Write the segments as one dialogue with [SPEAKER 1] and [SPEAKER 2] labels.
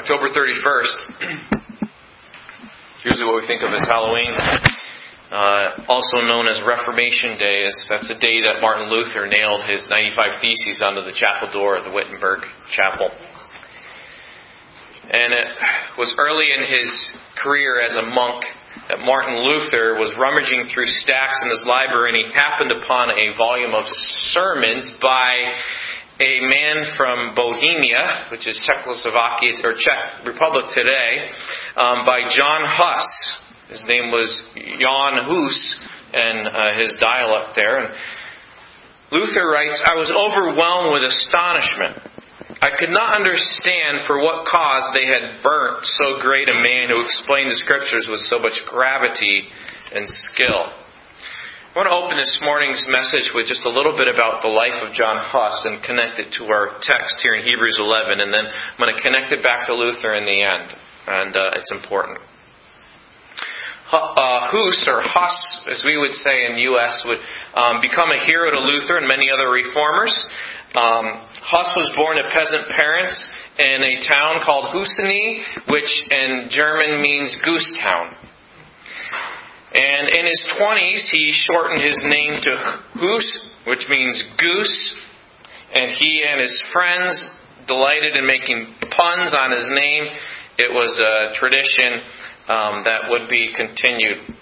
[SPEAKER 1] October 31st, usually what we think of as Halloween, uh, also known as Reformation Day. Is, that's the day that Martin Luther nailed his 95 Theses onto the chapel door of the Wittenberg Chapel. And it was early in his career as a monk that Martin Luther was rummaging through stacks in his library and he happened upon a volume of sermons by a man from Bohemia, which is Czechoslovakia or Czech Republic today, um, by John Huss. His name was Jan Hus, and uh, his dialect there. And Luther writes, I was overwhelmed with astonishment. I could not understand for what cause they had burnt so great a man who explained the Scriptures with so much gravity and skill. I want to open this morning's message with just a little bit about the life of John Huss and connect it to our text here in Hebrews 11, and then I'm going to connect it back to Luther in the end, and uh, it's important. Uh, or Huss, as we would say in U.S., would um, become a hero to Luther and many other reformers. Um, Huss was born to peasant parents in a town called Husinec, which in German means goose town. And in his 20s, he shortened his name to Hus, which means goose. And he and his friends delighted in making puns on his name. It was a tradition um, that would be continued.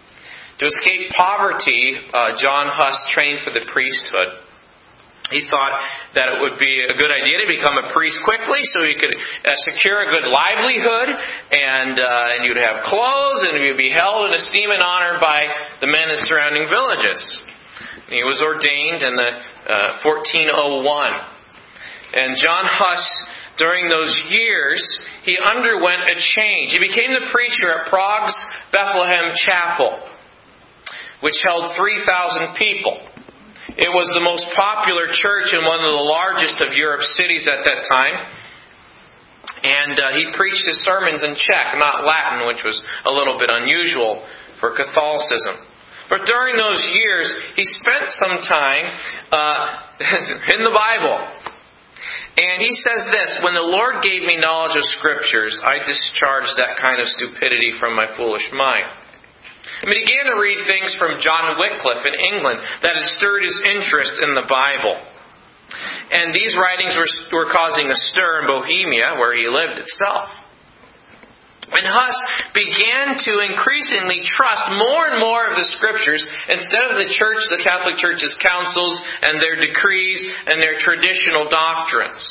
[SPEAKER 1] To escape poverty, uh, John Huss trained for the priesthood he thought that it would be a good idea to become a priest quickly so he could uh, secure a good livelihood and, uh, and you'd have clothes and you'd be held in esteem and honor by the men in surrounding villages. And he was ordained in the uh, 1401. And John Huss, during those years, he underwent a change. He became the preacher at Prague's Bethlehem Chapel, which held 3,000 people. It was the most popular church in one of the largest of Europe's cities at that time. And uh, he preached his sermons in Czech, not Latin, which was a little bit unusual for Catholicism. But during those years, he spent some time uh, in the Bible. And he says this When the Lord gave me knowledge of Scriptures, I discharged that kind of stupidity from my foolish mind. And began to read things from John Wycliffe in England that had stirred his interest in the Bible. And these writings were, were causing a stir in Bohemia, where he lived itself. And Huss began to increasingly trust more and more of the scriptures instead of the church, the Catholic Church's councils and their decrees and their traditional doctrines.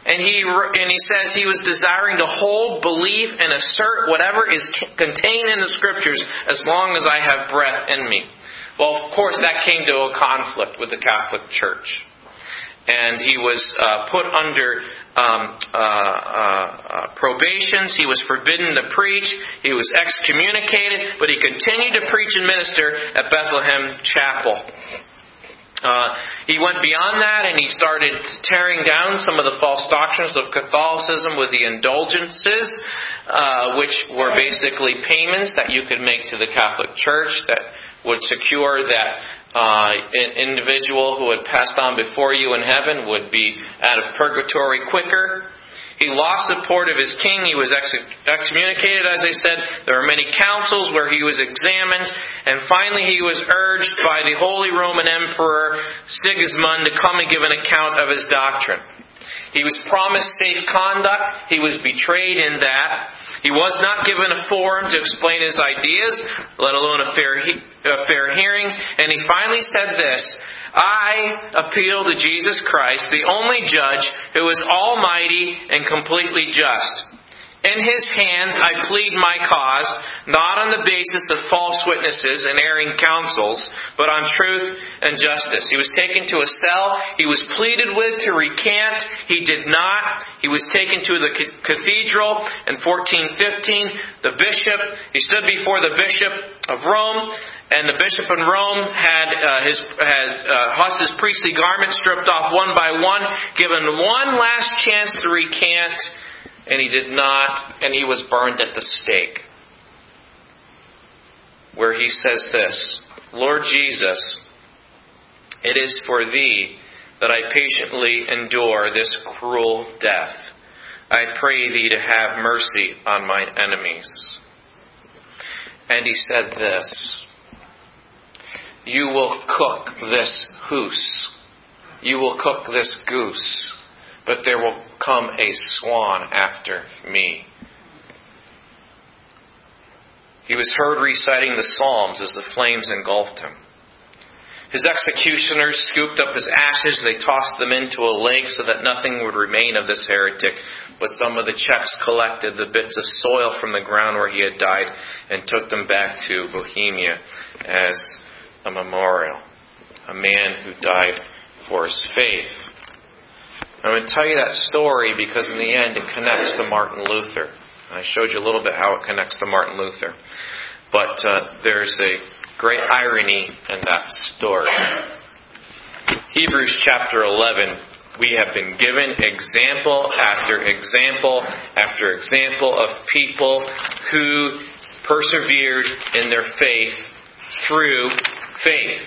[SPEAKER 1] And he, and he says he was desiring to hold, believe, and assert whatever is contained in the Scriptures as long as I have breath in me. Well, of course, that came to a conflict with the Catholic Church. And he was uh, put under um, uh, uh, probations. He was forbidden to preach. He was excommunicated, but he continued to preach and minister at Bethlehem Chapel. Uh, he went beyond that and he started tearing down some of the false doctrines of Catholicism with the indulgences, uh, which were basically payments that you could make to the Catholic Church that would secure that uh, an individual who had passed on before you in heaven would be out of purgatory quicker. He lost support of his king. He was excommunicated, as I said. There were many councils where he was examined. And finally, he was urged by the Holy Roman Emperor Sigismund to come and give an account of his doctrine. He was promised safe conduct. He was betrayed in that. He was not given a forum to explain his ideas, let alone a fair, a fair hearing. And he finally said this I appeal to Jesus Christ, the only judge who is almighty and completely just. In his hands I plead my cause, not on the basis of false witnesses and erring counsels, but on truth and justice. He was taken to a cell. He was pleaded with to recant. He did not. He was taken to the cathedral in 1415. The bishop, he stood before the bishop of Rome, and the bishop in Rome had uh, his had uh, Huss's priestly garments stripped off one by one, given one last chance to recant and he did not, and he was burned at the stake. Where he says this Lord Jesus, it is for thee that I patiently endure this cruel death. I pray thee to have mercy on mine enemies. And he said this You will cook this goose. You will cook this goose, but there will come a swan after me. He was heard reciting the Psalms as the flames engulfed him. His executioners scooped up his ashes. They tossed them into a lake so that nothing would remain of this heretic. But some of the Czechs collected the bits of soil from the ground where he had died and took them back to Bohemia as a memorial. A man who died for his faith. I'm going to tell you that story because in the end it connects to Martin Luther. I showed you a little bit how it connects to Martin Luther. But uh, there's a great irony in that story. Hebrews chapter 11, we have been given example after example after example of people who persevered in their faith through faith.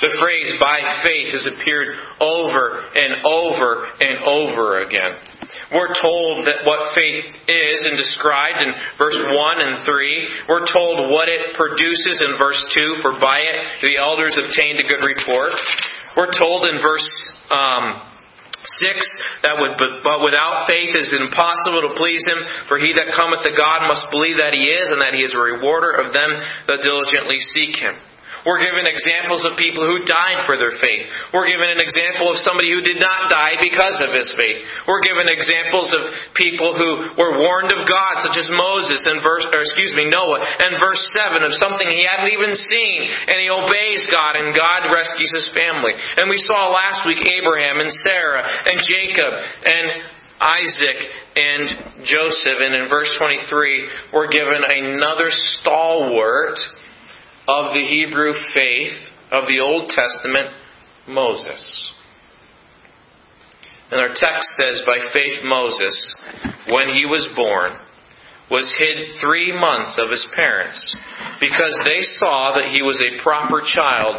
[SPEAKER 1] The phrase by faith has appeared over and over and over again. We're told that what faith is and described in verse 1 and 3. We're told what it produces in verse 2, for by it the elders obtained a good report. We're told in verse um, 6 that would, but, without faith it is impossible to please him, for he that cometh to God must believe that he is, and that he is a rewarder of them that diligently seek him. We're given examples of people who died for their faith. We're given an example of somebody who did not die because of his faith. We're given examples of people who were warned of God, such as Moses and verse, excuse me, Noah, and verse 7 of something he hadn't even seen, and he obeys God, and God rescues his family. And we saw last week Abraham and Sarah and Jacob and Isaac and Joseph, and in verse 23, we're given another stalwart of the Hebrew faith of the Old Testament, Moses. And our text says, by faith Moses, when he was born, was hid three months of his parents, because they saw that he was a proper child,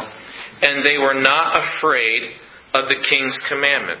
[SPEAKER 1] and they were not afraid of the king's commandment.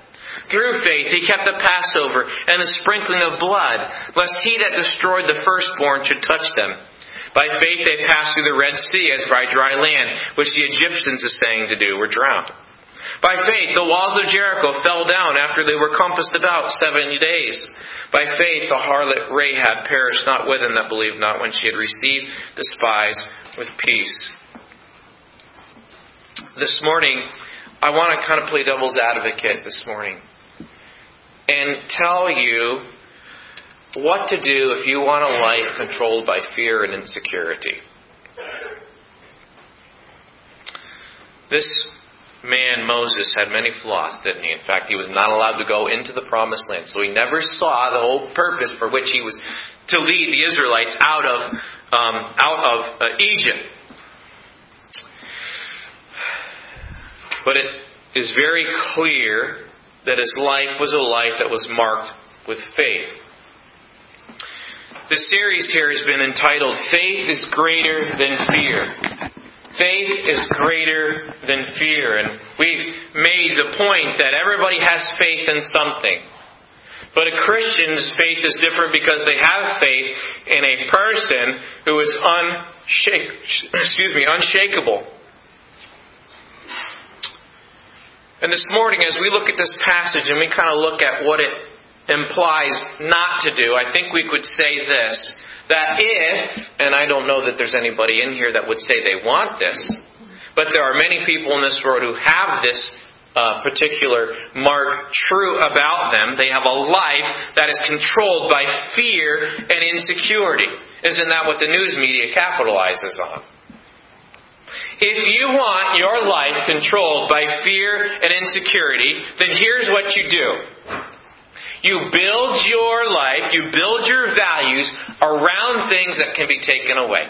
[SPEAKER 1] Through faith he kept the Passover and the sprinkling of blood, lest he that destroyed the firstborn should touch them. By faith they passed through the Red Sea as by dry land, which the Egyptians assaying to do were drowned. By faith the walls of Jericho fell down after they were compassed about seven days. By faith the harlot Rahab perished not with them that believed not when she had received the spies with peace. This morning, I want to kind of play devil's advocate this morning and tell you what to do if you want a life controlled by fear and insecurity. This man, Moses, had many flaws, didn't he? In fact, he was not allowed to go into the promised land. So he never saw the whole purpose for which he was to lead the Israelites out of, um, out of uh, Egypt. But it is very clear that his life was a life that was marked with faith. The series here has been entitled Faith is Greater Than Fear. Faith is greater than fear. And we've made the point that everybody has faith in something. But a Christian's faith is different because they have faith in a person who is unshake, excuse me, unshakable. And this morning, as we look at this passage and we kind of look at what it implies not to do, I think we could say this that if, and I don't know that there's anybody in here that would say they want this, but there are many people in this world who have this uh, particular mark true about them. They have a life that is controlled by fear and insecurity. Isn't that what the news media capitalizes on? If you want your life controlled by fear and insecurity, then here's what you do. You build your life, you build your values around things that can be taken away.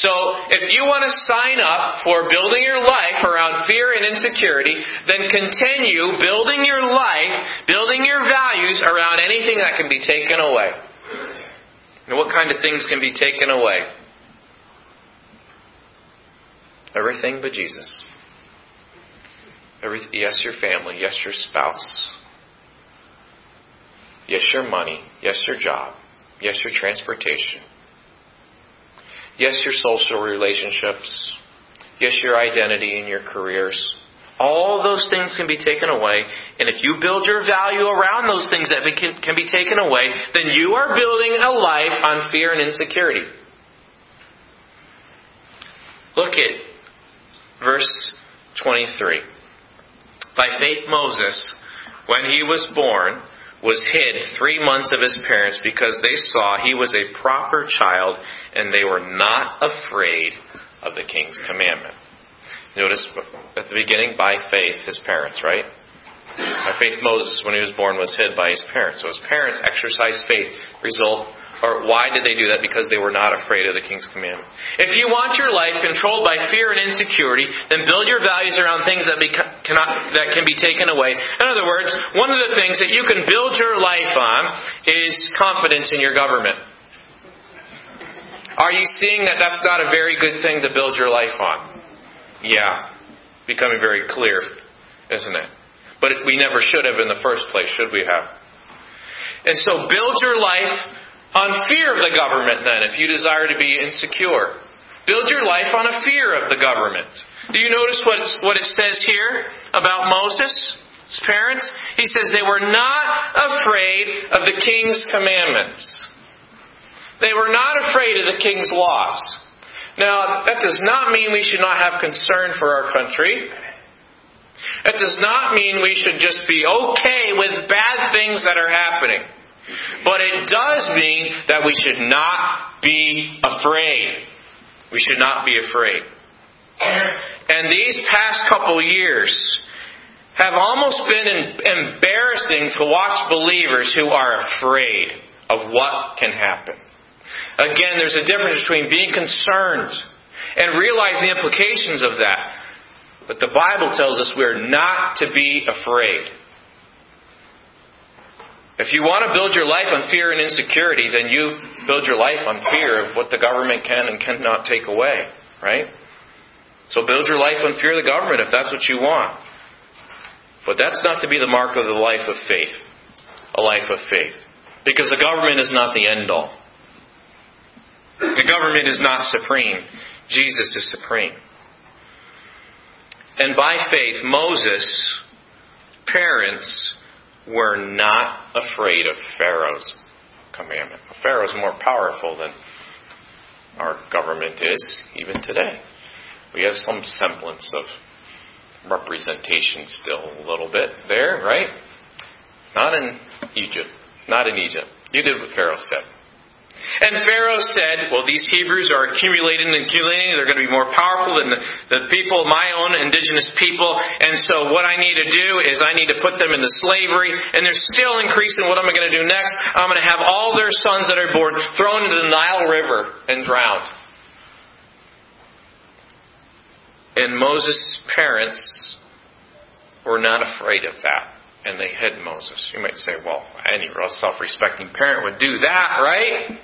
[SPEAKER 1] So, if you want to sign up for building your life around fear and insecurity, then continue building your life, building your values around anything that can be taken away. And what kind of things can be taken away? Everything but Jesus. Every, yes, your family. Yes, your spouse. Yes, your money. Yes, your job. Yes, your transportation. Yes, your social relationships. Yes, your identity and your careers. All those things can be taken away. And if you build your value around those things that can can be taken away, then you are building a life on fear and insecurity. Look at verse 23. By faith, Moses, when he was born, was hid three months of his parents because they saw he was a proper child and they were not afraid of the king's commandment. Notice at the beginning, by faith, his parents, right? By faith, Moses, when he was born, was hid by his parents. So his parents exercised faith. Result, or why did they do that? Because they were not afraid of the king's commandment. If you want your life controlled by fear and insecurity, then build your values around things that, cannot, that can be taken away. In other words, one of the things that you can build your life on is confidence in your government. Are you seeing that that's not a very good thing to build your life on? Yeah. Becoming very clear, isn't it? But we never should have in the first place, should we have? And so build your life on fear of the government then, if you desire to be insecure. Build your life on a fear of the government. Do you notice what it says here about Moses' parents? He says they were not afraid of the king's commandments. They were not afraid of the king's laws. Now, that does not mean we should not have concern for our country. That does not mean we should just be okay with bad things that are happening. But it does mean that we should not be afraid. We should not be afraid. And these past couple years have almost been embarrassing to watch believers who are afraid of what can happen. Again, there's a difference between being concerned and realizing the implications of that. But the Bible tells us we're not to be afraid. If you want to build your life on fear and insecurity, then you build your life on fear of what the government can and cannot take away, right? So build your life on fear of the government if that's what you want. But that's not to be the mark of the life of faith, a life of faith. Because the government is not the end all. The government is not supreme. Jesus is supreme. And by faith, Moses' parents were not afraid of Pharaoh's commandment. Pharaoh is more powerful than our government is, even today. We have some semblance of representation still, a little bit there, right? Not in Egypt. Not in Egypt. You did what Pharaoh said. And Pharaoh said, Well, these Hebrews are accumulating and accumulating. They're going to be more powerful than the, the people, my own indigenous people. And so what I need to do is I need to put them into slavery. And they're still increasing. What am I going to do next? I'm going to have all their sons that are born thrown into the Nile River and drowned. And Moses' parents were not afraid of that and they hid Moses. You might say, well, any self respecting parent would do that, right?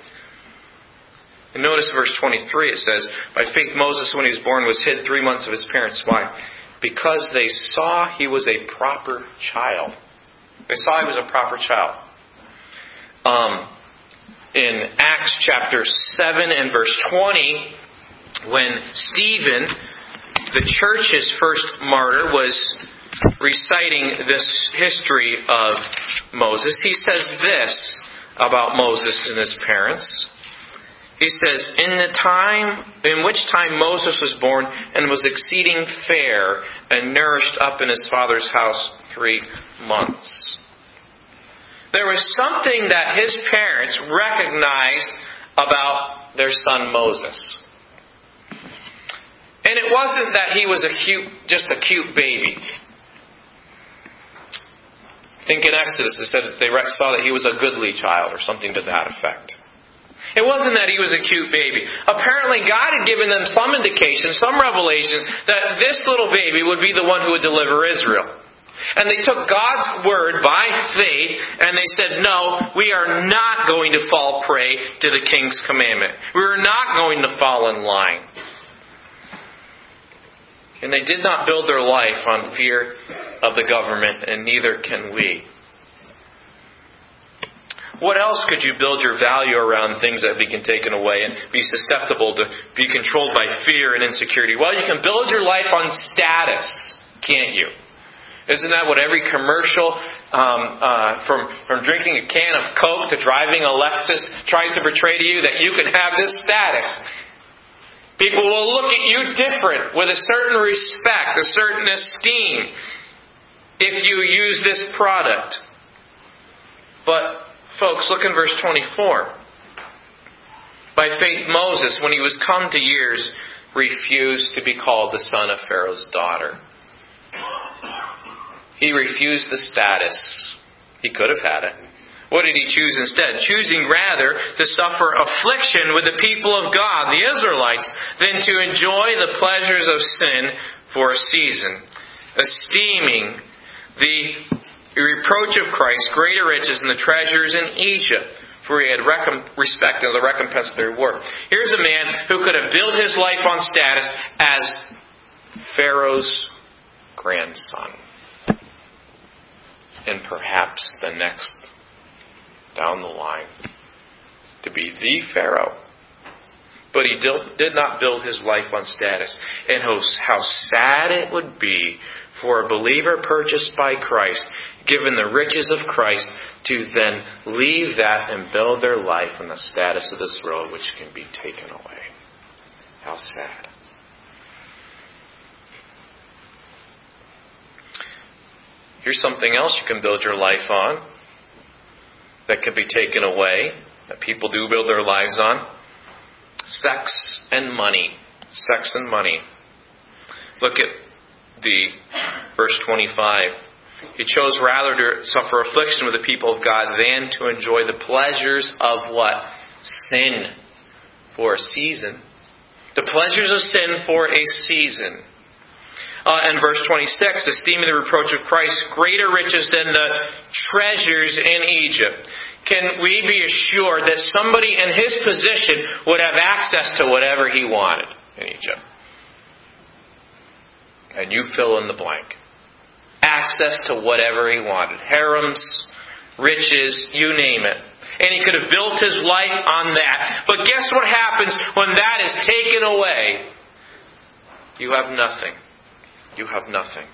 [SPEAKER 1] And notice verse 23, it says, By faith Moses, when he was born, was hid three months of his parents. Why? Because they saw he was a proper child. They saw he was a proper child. Um, in Acts chapter 7 and verse 20, when Stephen, the church's first martyr, was reciting this history of Moses, he says this about Moses and his parents. He says, In the time in which time Moses was born and was exceeding fair and nourished up in his father's house three months. There was something that his parents recognized about their son Moses. And it wasn't that he was a cute, just a cute baby. I think in Exodus it says they saw that he was a goodly child or something to that effect. It wasn't that he was a cute baby. Apparently, God had given them some indication, some revelation, that this little baby would be the one who would deliver Israel. And they took God's word by faith and they said, No, we are not going to fall prey to the king's commandment. We are not going to fall in line. And they did not build their life on fear of the government, and neither can we. What else could you build your value around things that be taken away and be susceptible to be controlled by fear and insecurity? Well, you can build your life on status, can't you? Isn't that what every commercial, um, uh, from from drinking a can of Coke to driving a Lexus, tries to portray to you that you can have this status? People will look at you different with a certain respect, a certain esteem, if you use this product. But Folks, look in verse 24. By faith, Moses, when he was come to years, refused to be called the son of Pharaoh's daughter. He refused the status. He could have had it. What did he choose instead? Choosing rather to suffer affliction with the people of God, the Israelites, than to enjoy the pleasures of sin for a season, esteeming the the reproach of Christ greater riches than the treasures in Egypt, for he had recom- respect of the recompense of their work. Here's a man who could have built his life on status as Pharaoh's grandson. And perhaps the next down the line to be the Pharaoh. But he did not build his life on status. And how sad it would be for a believer purchased by Christ given the riches of Christ, to then leave that and build their life on the status of this world which can be taken away. How sad. Here's something else you can build your life on that could be taken away, that people do build their lives on sex and money. Sex and money. Look at the verse 25. He chose rather to suffer affliction with the people of God than to enjoy the pleasures of what? Sin for a season. The pleasures of sin for a season. Uh, and verse 26, esteeming the reproach of Christ greater riches than the treasures in Egypt. Can we be assured that somebody in his position would have access to whatever he wanted in Egypt? And you fill in the blank access to whatever he wanted harems, riches, you name it. And he could have built his life on that. But guess what happens when that is taken away? You have nothing. You have nothing.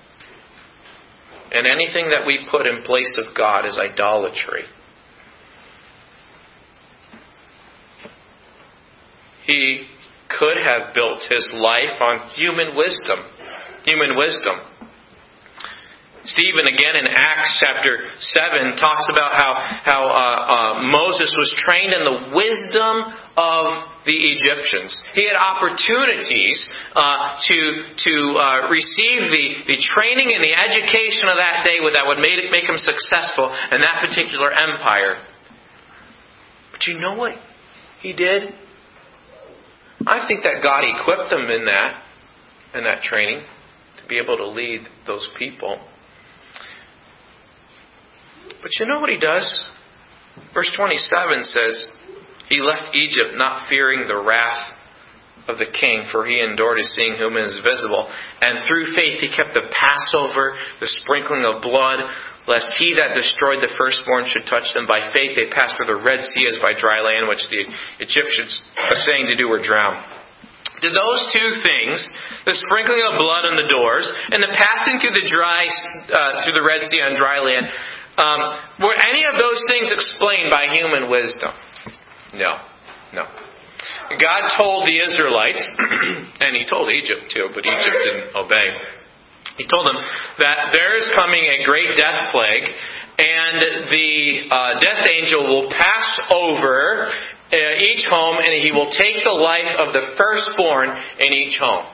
[SPEAKER 1] And anything that we put in place of God is idolatry. He could have built his life on human wisdom. Human wisdom. Stephen, again in Acts chapter 7, talks about how, how uh, uh, Moses was trained in the wisdom of the Egyptians. He had opportunities uh, to, to uh, receive the, the training and the education of that day that would make, make him successful in that particular empire. But you know what he did? I think that God equipped him in that, in that training, to be able to lead those people. But you know what he does? Verse 27 says, He left Egypt not fearing the wrath of the king, for he endured as seeing whom is visible. And through faith he kept the Passover, the sprinkling of blood, lest he that destroyed the firstborn should touch them. By faith they passed through the Red Sea as by dry land, which the Egyptians, saying to do, were drowned. Do those two things, the sprinkling of blood on the doors and the passing through the dry, uh, through the Red Sea on dry land, um, were any of those things explained by human wisdom? No. No. God told the Israelites, and He told Egypt too, but Egypt didn't obey. He told them that there is coming a great death plague, and the uh, death angel will pass over uh, each home, and he will take the life of the firstborn in each home.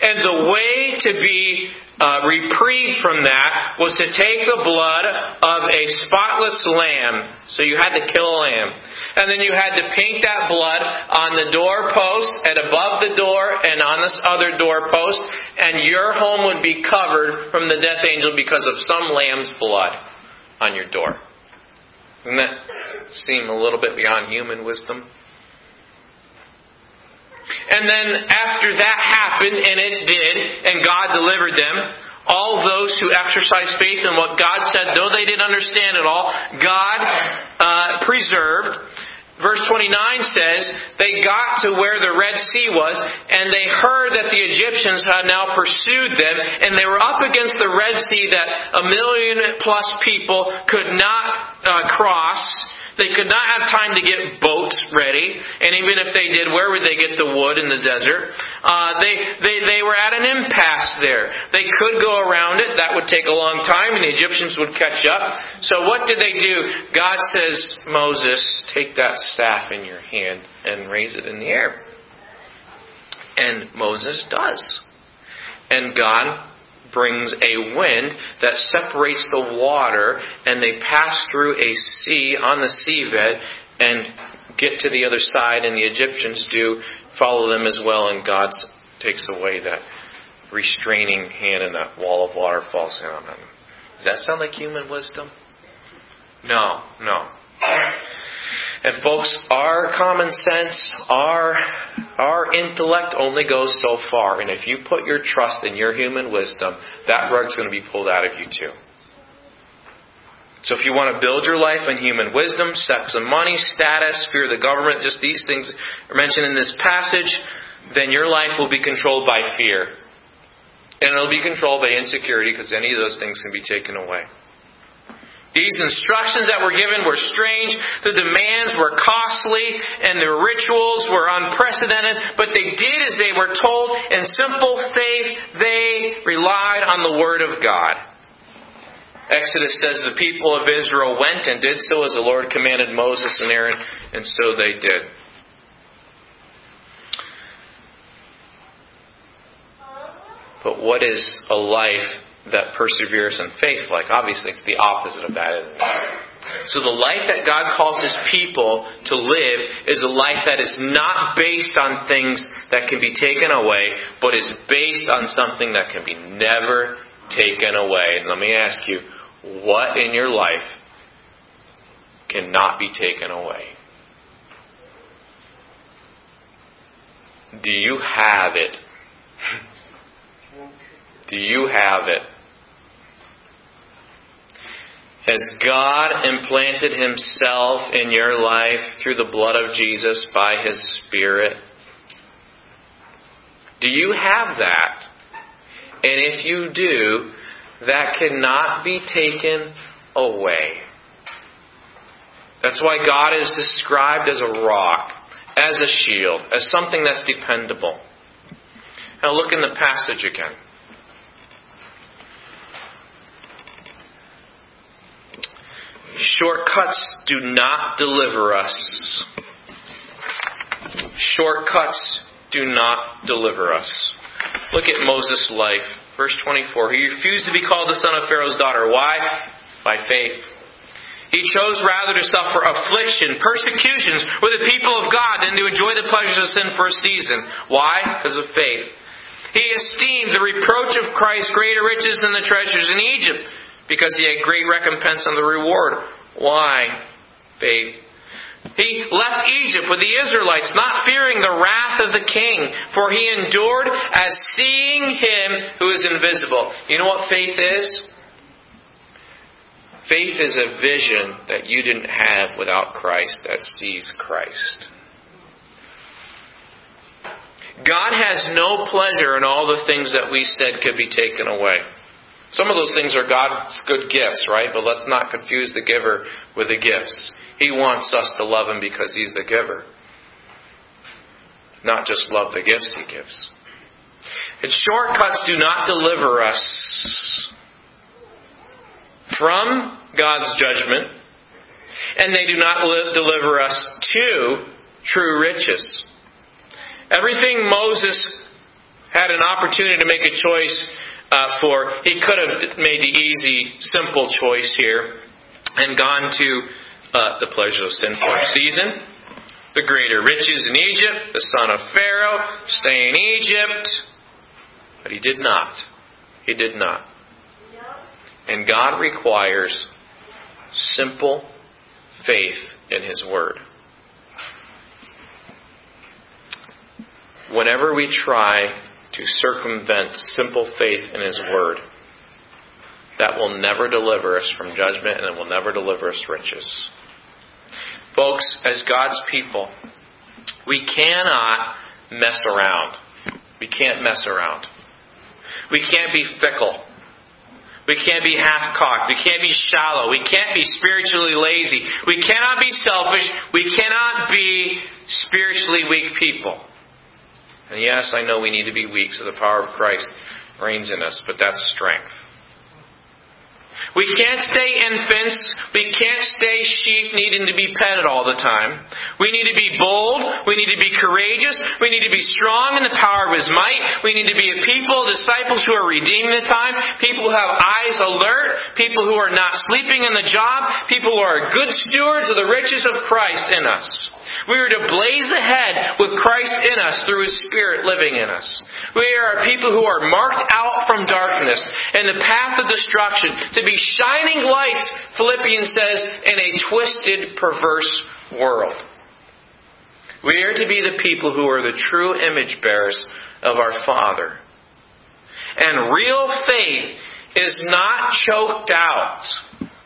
[SPEAKER 1] And the way to be uh, reprieved from that was to take the blood of a spotless lamb. So you had to kill a lamb. And then you had to paint that blood on the doorpost and above the door and on this other doorpost. And your home would be covered from the death angel because of some lamb's blood on your door. Doesn't that seem a little bit beyond human wisdom? And then after that happened, and it did, and God delivered them, all those who exercised faith in what God said, though they didn't understand it all, God uh, preserved. Verse 29 says, They got to where the Red Sea was, and they heard that the Egyptians had now pursued them, and they were up against the Red Sea that a million plus people could not uh, cross. They could not have time to get boats ready, and even if they did, where would they get the wood in the desert? Uh, they, they, they were at an impasse there. They could go around it. That would take a long time, and the Egyptians would catch up. So what did they do? God says, Moses, take that staff in your hand and raise it in the air. And Moses does. And God brings a wind that separates the water, and they pass through a sea on the seabed and get to the other side, and the Egyptians do follow them as well, and God takes away that restraining hand, and that wall of water falls down on them. Does that sound like human wisdom? No, no. And folks, our common sense, our our intellect only goes so far. And if you put your trust in your human wisdom, that rug's going to be pulled out of you too. So if you want to build your life on human wisdom, sex and money, status, fear of the government, just these things are mentioned in this passage, then your life will be controlled by fear. And it'll be controlled by insecurity because any of those things can be taken away. These instructions that were given were strange, the demands were costly, and the rituals were unprecedented, but they did as they were told. In simple faith, they relied on the Word of God. Exodus says the people of Israel went and did so as the Lord commanded Moses and Aaron, and so they did. But what is a life that perseveres in faith like? Obviously, it's the opposite of that, isn't it? So the life that God calls His people to live is a life that is not based on things that can be taken away, but is based on something that can be never taken away. And let me ask you, what in your life cannot be taken away? Do you have it? Do you have it? Has God implanted Himself in your life through the blood of Jesus by His Spirit? Do you have that? And if you do, that cannot be taken away. That's why God is described as a rock, as a shield, as something that's dependable. Now look in the passage again. Shortcuts do not deliver us. Shortcuts do not deliver us. Look at Moses' life. Verse 24. He refused to be called the son of Pharaoh's daughter. Why? By faith. He chose rather to suffer affliction, persecutions with the people of God than to enjoy the pleasures of sin for a season. Why? Because of faith. He esteemed the reproach of Christ greater riches than the treasures in Egypt because he had great recompense on the reward. Why? Faith. He left Egypt with the Israelites, not fearing the wrath of the king, for he endured as seeing him who is invisible. You know what faith is? Faith is a vision that you didn't have without Christ that sees Christ. God has no pleasure in all the things that we said could be taken away. Some of those things are God's good gifts, right? But let's not confuse the giver with the gifts. He wants us to love Him because He's the giver, not just love the gifts He gives. And shortcuts do not deliver us from God's judgment, and they do not deliver us to true riches. Everything Moses had an opportunity to make a choice uh, for, he could have made the easy, simple choice here and gone to uh, the pleasures of sin for a season, the greater riches in Egypt, the son of Pharaoh, stay in Egypt. But he did not. He did not. And God requires simple faith in His Word. Whenever we try to circumvent simple faith in His Word, that will never deliver us from judgment and it will never deliver us riches. Folks, as God's people, we cannot mess around. We can't mess around. We can't be fickle. We can't be half cocked. We can't be shallow. We can't be spiritually lazy. We cannot be selfish. We cannot be spiritually weak people. And yes, I know we need to be weak so the power of Christ reigns in us, but that's strength. We can't stay infants. We can't stay sheep needing to be petted all the time. We need to be bold. We need to be courageous. We need to be strong in the power of His might. We need to be a people, disciples who are redeeming the time, people who have eyes alert, people who are not sleeping in the job, people who are good stewards of the riches of Christ in us. We are to blaze ahead with Christ in us through His Spirit living in us. We are a people who are marked out from darkness and the path of destruction to be shining lights, Philippians says, in a twisted, perverse world. We are to be the people who are the true image bearers of our Father. And real faith is not choked out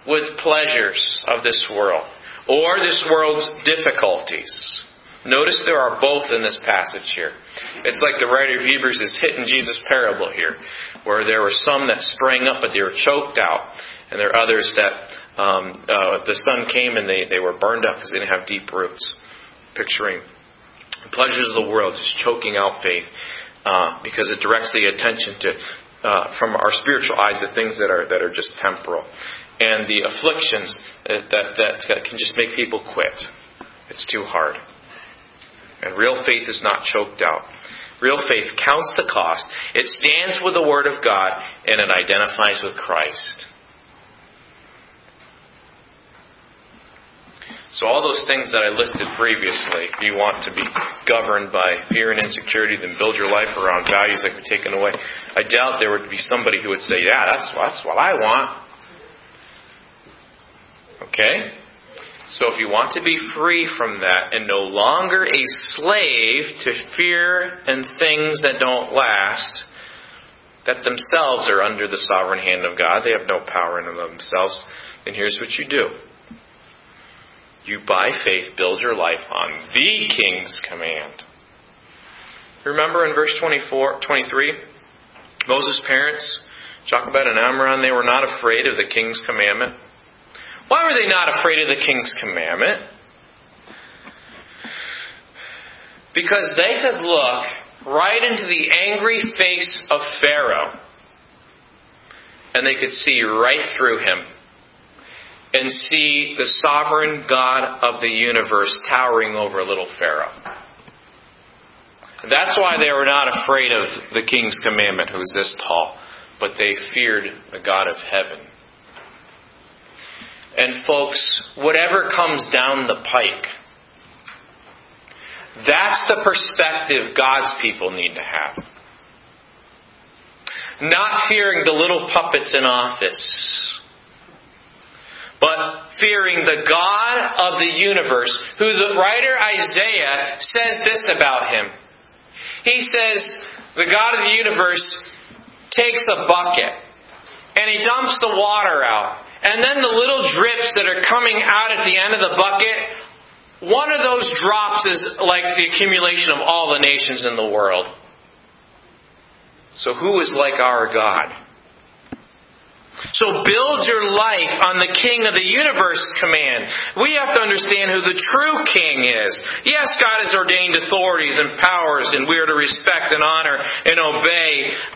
[SPEAKER 1] with pleasures of this world or this world's difficulties. Notice there are both in this passage here. It's like the writer of Hebrews is hitting Jesus' parable here, where there were some that sprang up, but they were choked out, and there are others that um, uh, the sun came and they, they were burned up because they didn't have deep roots. Picturing the pleasures of the world just choking out faith uh, because it directs the attention to uh, from our spiritual eyes to things that are that are just temporal and the afflictions that, that, that can just make people quit. It's too hard. And real faith is not choked out. Real faith counts the cost. It stands with the Word of God and it identifies with Christ. So, all those things that I listed previously, if you want to be governed by fear and insecurity, then build your life around values that be taken away. I doubt there would be somebody who would say, Yeah, that's, that's what I want. Okay? So if you want to be free from that and no longer a slave to fear and things that don't last, that themselves are under the sovereign hand of God, they have no power in themselves, then here's what you do. You, by faith, build your life on the King's command. Remember in verse 24, 23, Moses' parents, Jochebed and Amram, they were not afraid of the King's commandment. Why were they not afraid of the king's commandment? Because they could look right into the angry face of Pharaoh and they could see right through him and see the sovereign God of the universe towering over little Pharaoh. That's why they were not afraid of the king's commandment, who's this tall, but they feared the God of heaven. And folks, whatever comes down the pike, that's the perspective God's people need to have. Not fearing the little puppets in office, but fearing the God of the universe, who the writer Isaiah says this about him. He says, the God of the universe takes a bucket and he dumps the water out and then the little drips that are coming out at the end of the bucket, one of those drops is like the accumulation of all the nations in the world. So who is like our God? So build your life on the King of the universe command. We have to understand who the true King is. Yes, God has ordained authorities and powers, and we are to respect and honor and obey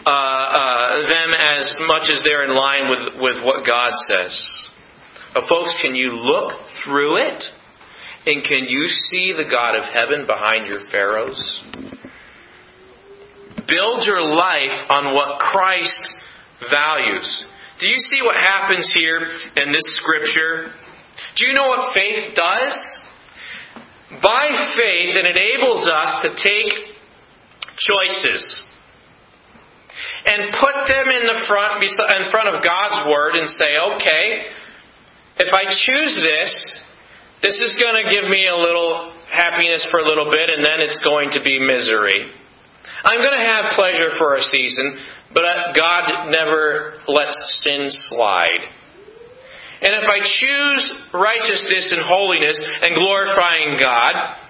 [SPEAKER 1] uh, uh, them as much as they're in line with, with what God says. But folks, can you look through it? And can you see the God of heaven behind your pharaohs? build your life on what Christ values. Do you see what happens here in this scripture? Do you know what faith does? By faith, it enables us to take choices and put them in the front in front of God's word and say, "Okay, if I choose this, this is going to give me a little happiness for a little bit and then it's going to be misery. I'm going to have pleasure for a season, but uh, God never lets sin slide. And if I choose righteousness and holiness and glorifying God,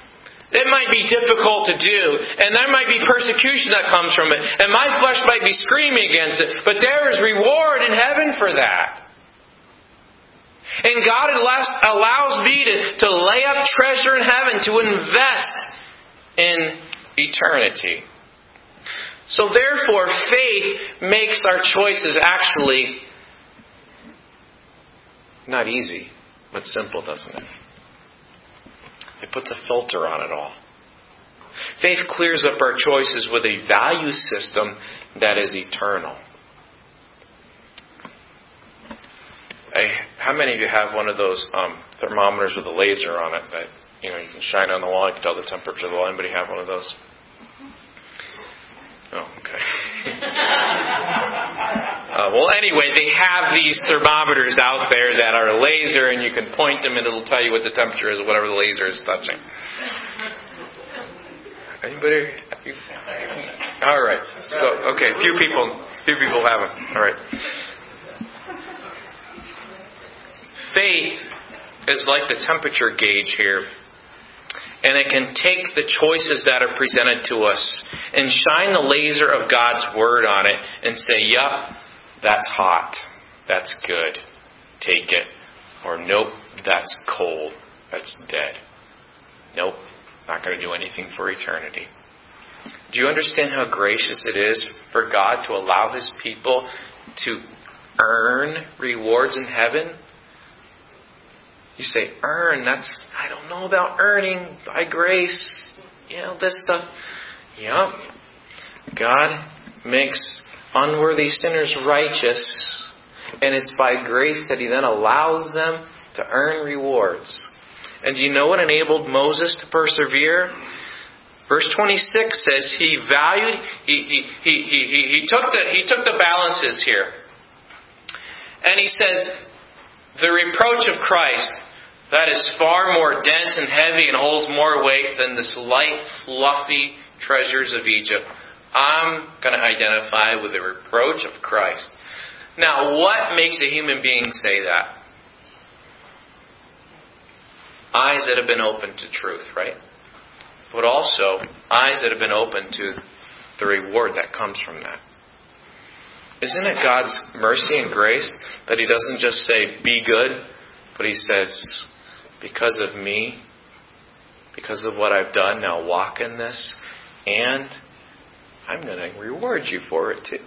[SPEAKER 1] it might be difficult to do, and there might be persecution that comes from it, and my flesh might be screaming against it, but there is reward in heaven for that. And God allows me to, to lay up treasure in heaven, to invest in eternity. So therefore, faith makes our choices actually not easy, but simple, doesn't it? It puts a filter on it all. Faith clears up our choices with a value system that is eternal. how many of you have one of those um, thermometers with a laser on it that you know you can shine on the wall? You can tell the temperature of the wall. Anybody have one of those? Oh, okay. uh, well, anyway, they have these thermometers out there that are laser, and you can point them, and it'll tell you what the temperature is, whatever the laser is touching. Anybody? All right. So, okay, few people, few people have them. All right. Faith is like the temperature gauge here and it can take the choices that are presented to us and shine the laser of God's Word on it and say, Yup, that's hot. That's good. Take it. Or, Nope, that's cold. That's dead. Nope, not going to do anything for eternity. Do you understand how gracious it is for God to allow His people to earn rewards in heaven? You say, earn, that's, I don't know about earning by grace. You know, this stuff. Yep. God makes unworthy sinners righteous, and it's by grace that He then allows them to earn rewards. And do you know what enabled Moses to persevere? Verse 26 says he valued, he, he, he, he, he, took the, he took the balances here. And he says, the reproach of Christ that is far more dense and heavy and holds more weight than this light, fluffy treasures of Egypt. I'm going to identify with the reproach of Christ. Now, what makes a human being say that? Eyes that have been open to truth, right? But also, eyes that have been open to the reward that comes from that. Isn't it God's mercy and grace that He doesn't just say, be good, but He says, because of me, because of what I've done, now walk in this, and I'm going to reward you for it too.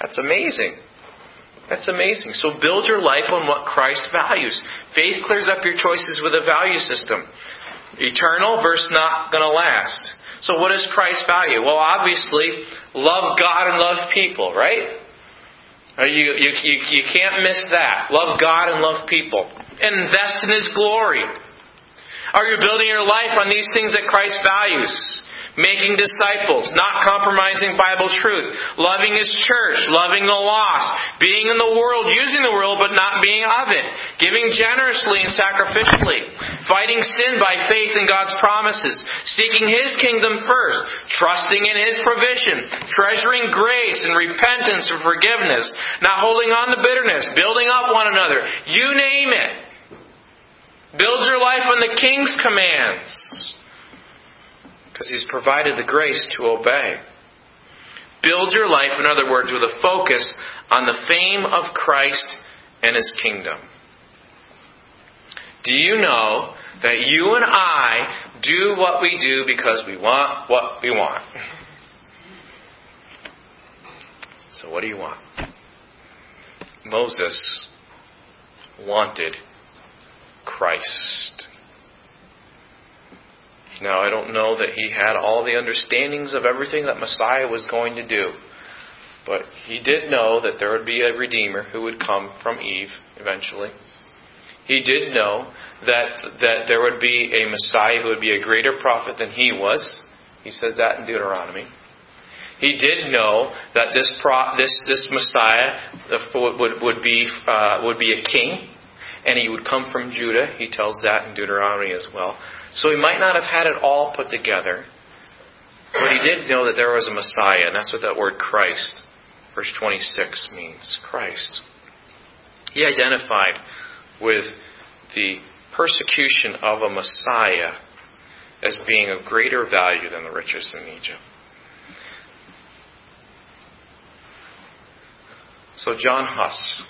[SPEAKER 1] That's amazing. That's amazing. So build your life on what Christ values. Faith clears up your choices with a value system. Eternal versus not going to last. So what is Christ value? Well, obviously, love God and love people, right? Uh, you, you, you, you can't miss that. Love God and love people and invest in His glory? Are you building your life on these things that Christ values? Making disciples, not compromising Bible truth, loving His church, loving the lost, being in the world, using the world, but not being of it, giving generously and sacrificially, fighting sin by faith in God's promises, seeking His kingdom first, trusting in His provision, treasuring grace and repentance and forgiveness, not holding on to bitterness, building up one another. You name it. Build your life on the King's commands because He's provided the grace to obey. Build your life, in other words, with a focus on the fame of Christ and His kingdom. Do you know that you and I do what we do because we want what we want? So, what do you want? Moses wanted Christ. Now, I don't know that he had all the understandings of everything that Messiah was going to do. But he did know that there would be a Redeemer who would come from Eve eventually. He did know that, that there would be a Messiah who would be a greater prophet than he was. He says that in Deuteronomy. He did know that this pro, this this Messiah would would be uh, would be a king, and he would come from Judah. He tells that in Deuteronomy as well. So he might not have had it all put together, but he did know that there was a Messiah, and that's what that word Christ, verse 26, means. Christ. He identified with the persecution of a Messiah as being of greater value than the riches in Egypt. So John Huss,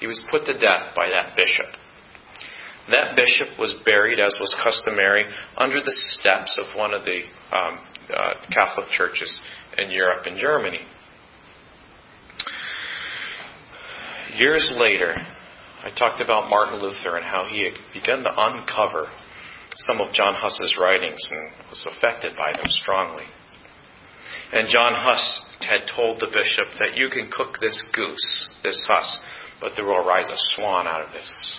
[SPEAKER 1] he was put to death by that bishop. That bishop was buried, as was customary, under the steps of one of the um, uh, Catholic churches in Europe and Germany. Years later, I talked about Martin Luther and how he had begun to uncover some of John Huss's writings and was affected by them strongly. And John Huss had told the bishop that you can cook this goose, this Huss, but there will arise a swan out of this.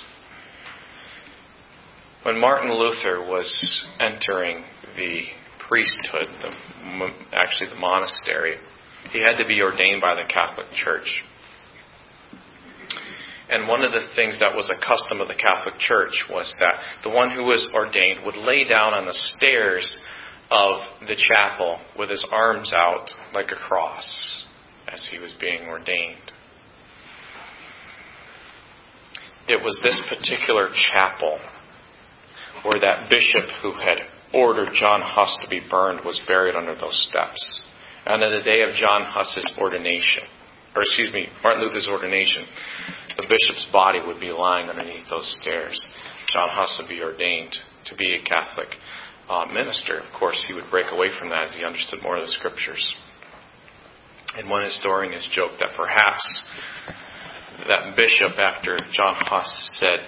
[SPEAKER 1] When Martin Luther was entering the priesthood, the, actually the monastery, he had to be ordained by the Catholic Church. And one of the things that was a custom of the Catholic Church was that the one who was ordained would lay down on the stairs of the chapel with his arms out like a cross as he was being ordained. It was this particular chapel where that bishop who had ordered John Huss to be burned was buried under those steps. And on the day of John Huss's ordination, or excuse me, Martin Luther's ordination, the bishop's body would be lying underneath those stairs. John Huss would be ordained to be a Catholic uh, minister. Of course, he would break away from that as he understood more of the scriptures. And one historian has joked that perhaps that bishop, after John Huss said,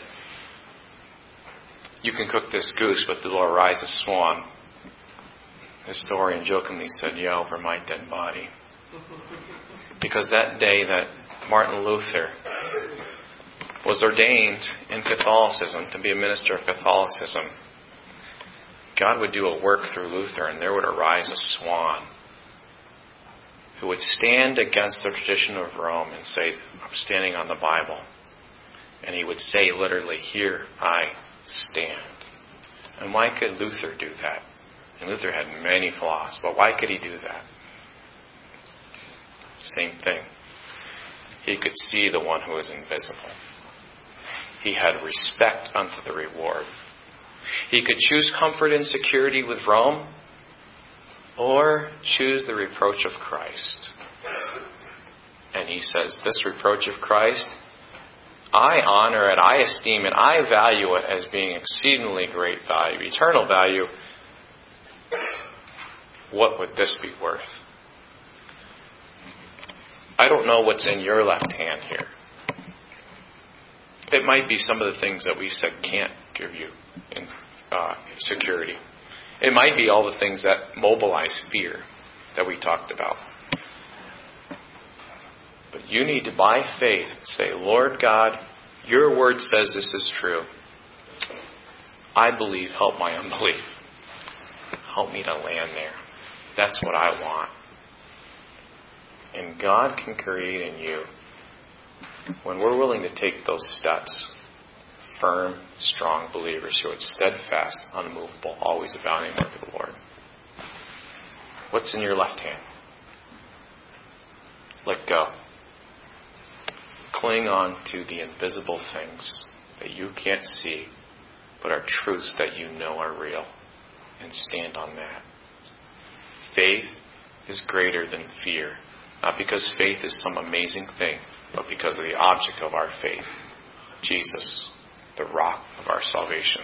[SPEAKER 1] You can cook this goose, but there will arise a swan, historian jokingly said, Yeah, over my dead body. Because that day that Martin Luther was ordained in Catholicism to be a minister of Catholicism, God would do a work through Luther and there would arise a swan who would stand against the tradition of Rome and say, I'm standing on the Bible. And he would say literally, Here I stand. And why could Luther do that? And Luther had many flaws, but why could he do that? Same thing. He could see the one who is invisible. He had respect unto the reward. He could choose comfort and security with Rome or choose the reproach of Christ. And he says, This reproach of Christ, I honor it, I esteem it, I value it as being exceedingly great value, eternal value. What would this be worth? I don't know what's in your left hand here. It might be some of the things that we said can't give you in uh, security. It might be all the things that mobilize fear that we talked about. But you need to, by faith, say, Lord God, your word says this is true. I believe, help my unbelief. Help me to land there. That's what I want. And God can create in you, when we're willing to take those steps, firm, strong believers who are steadfast, unmovable, always abounding of the Lord. What's in your left hand? Let go. Cling on to the invisible things that you can't see, but are truths that you know are real, and stand on that. Faith is greater than fear, not because faith is some amazing thing, but because of the object of our faith, Jesus the rock of our salvation.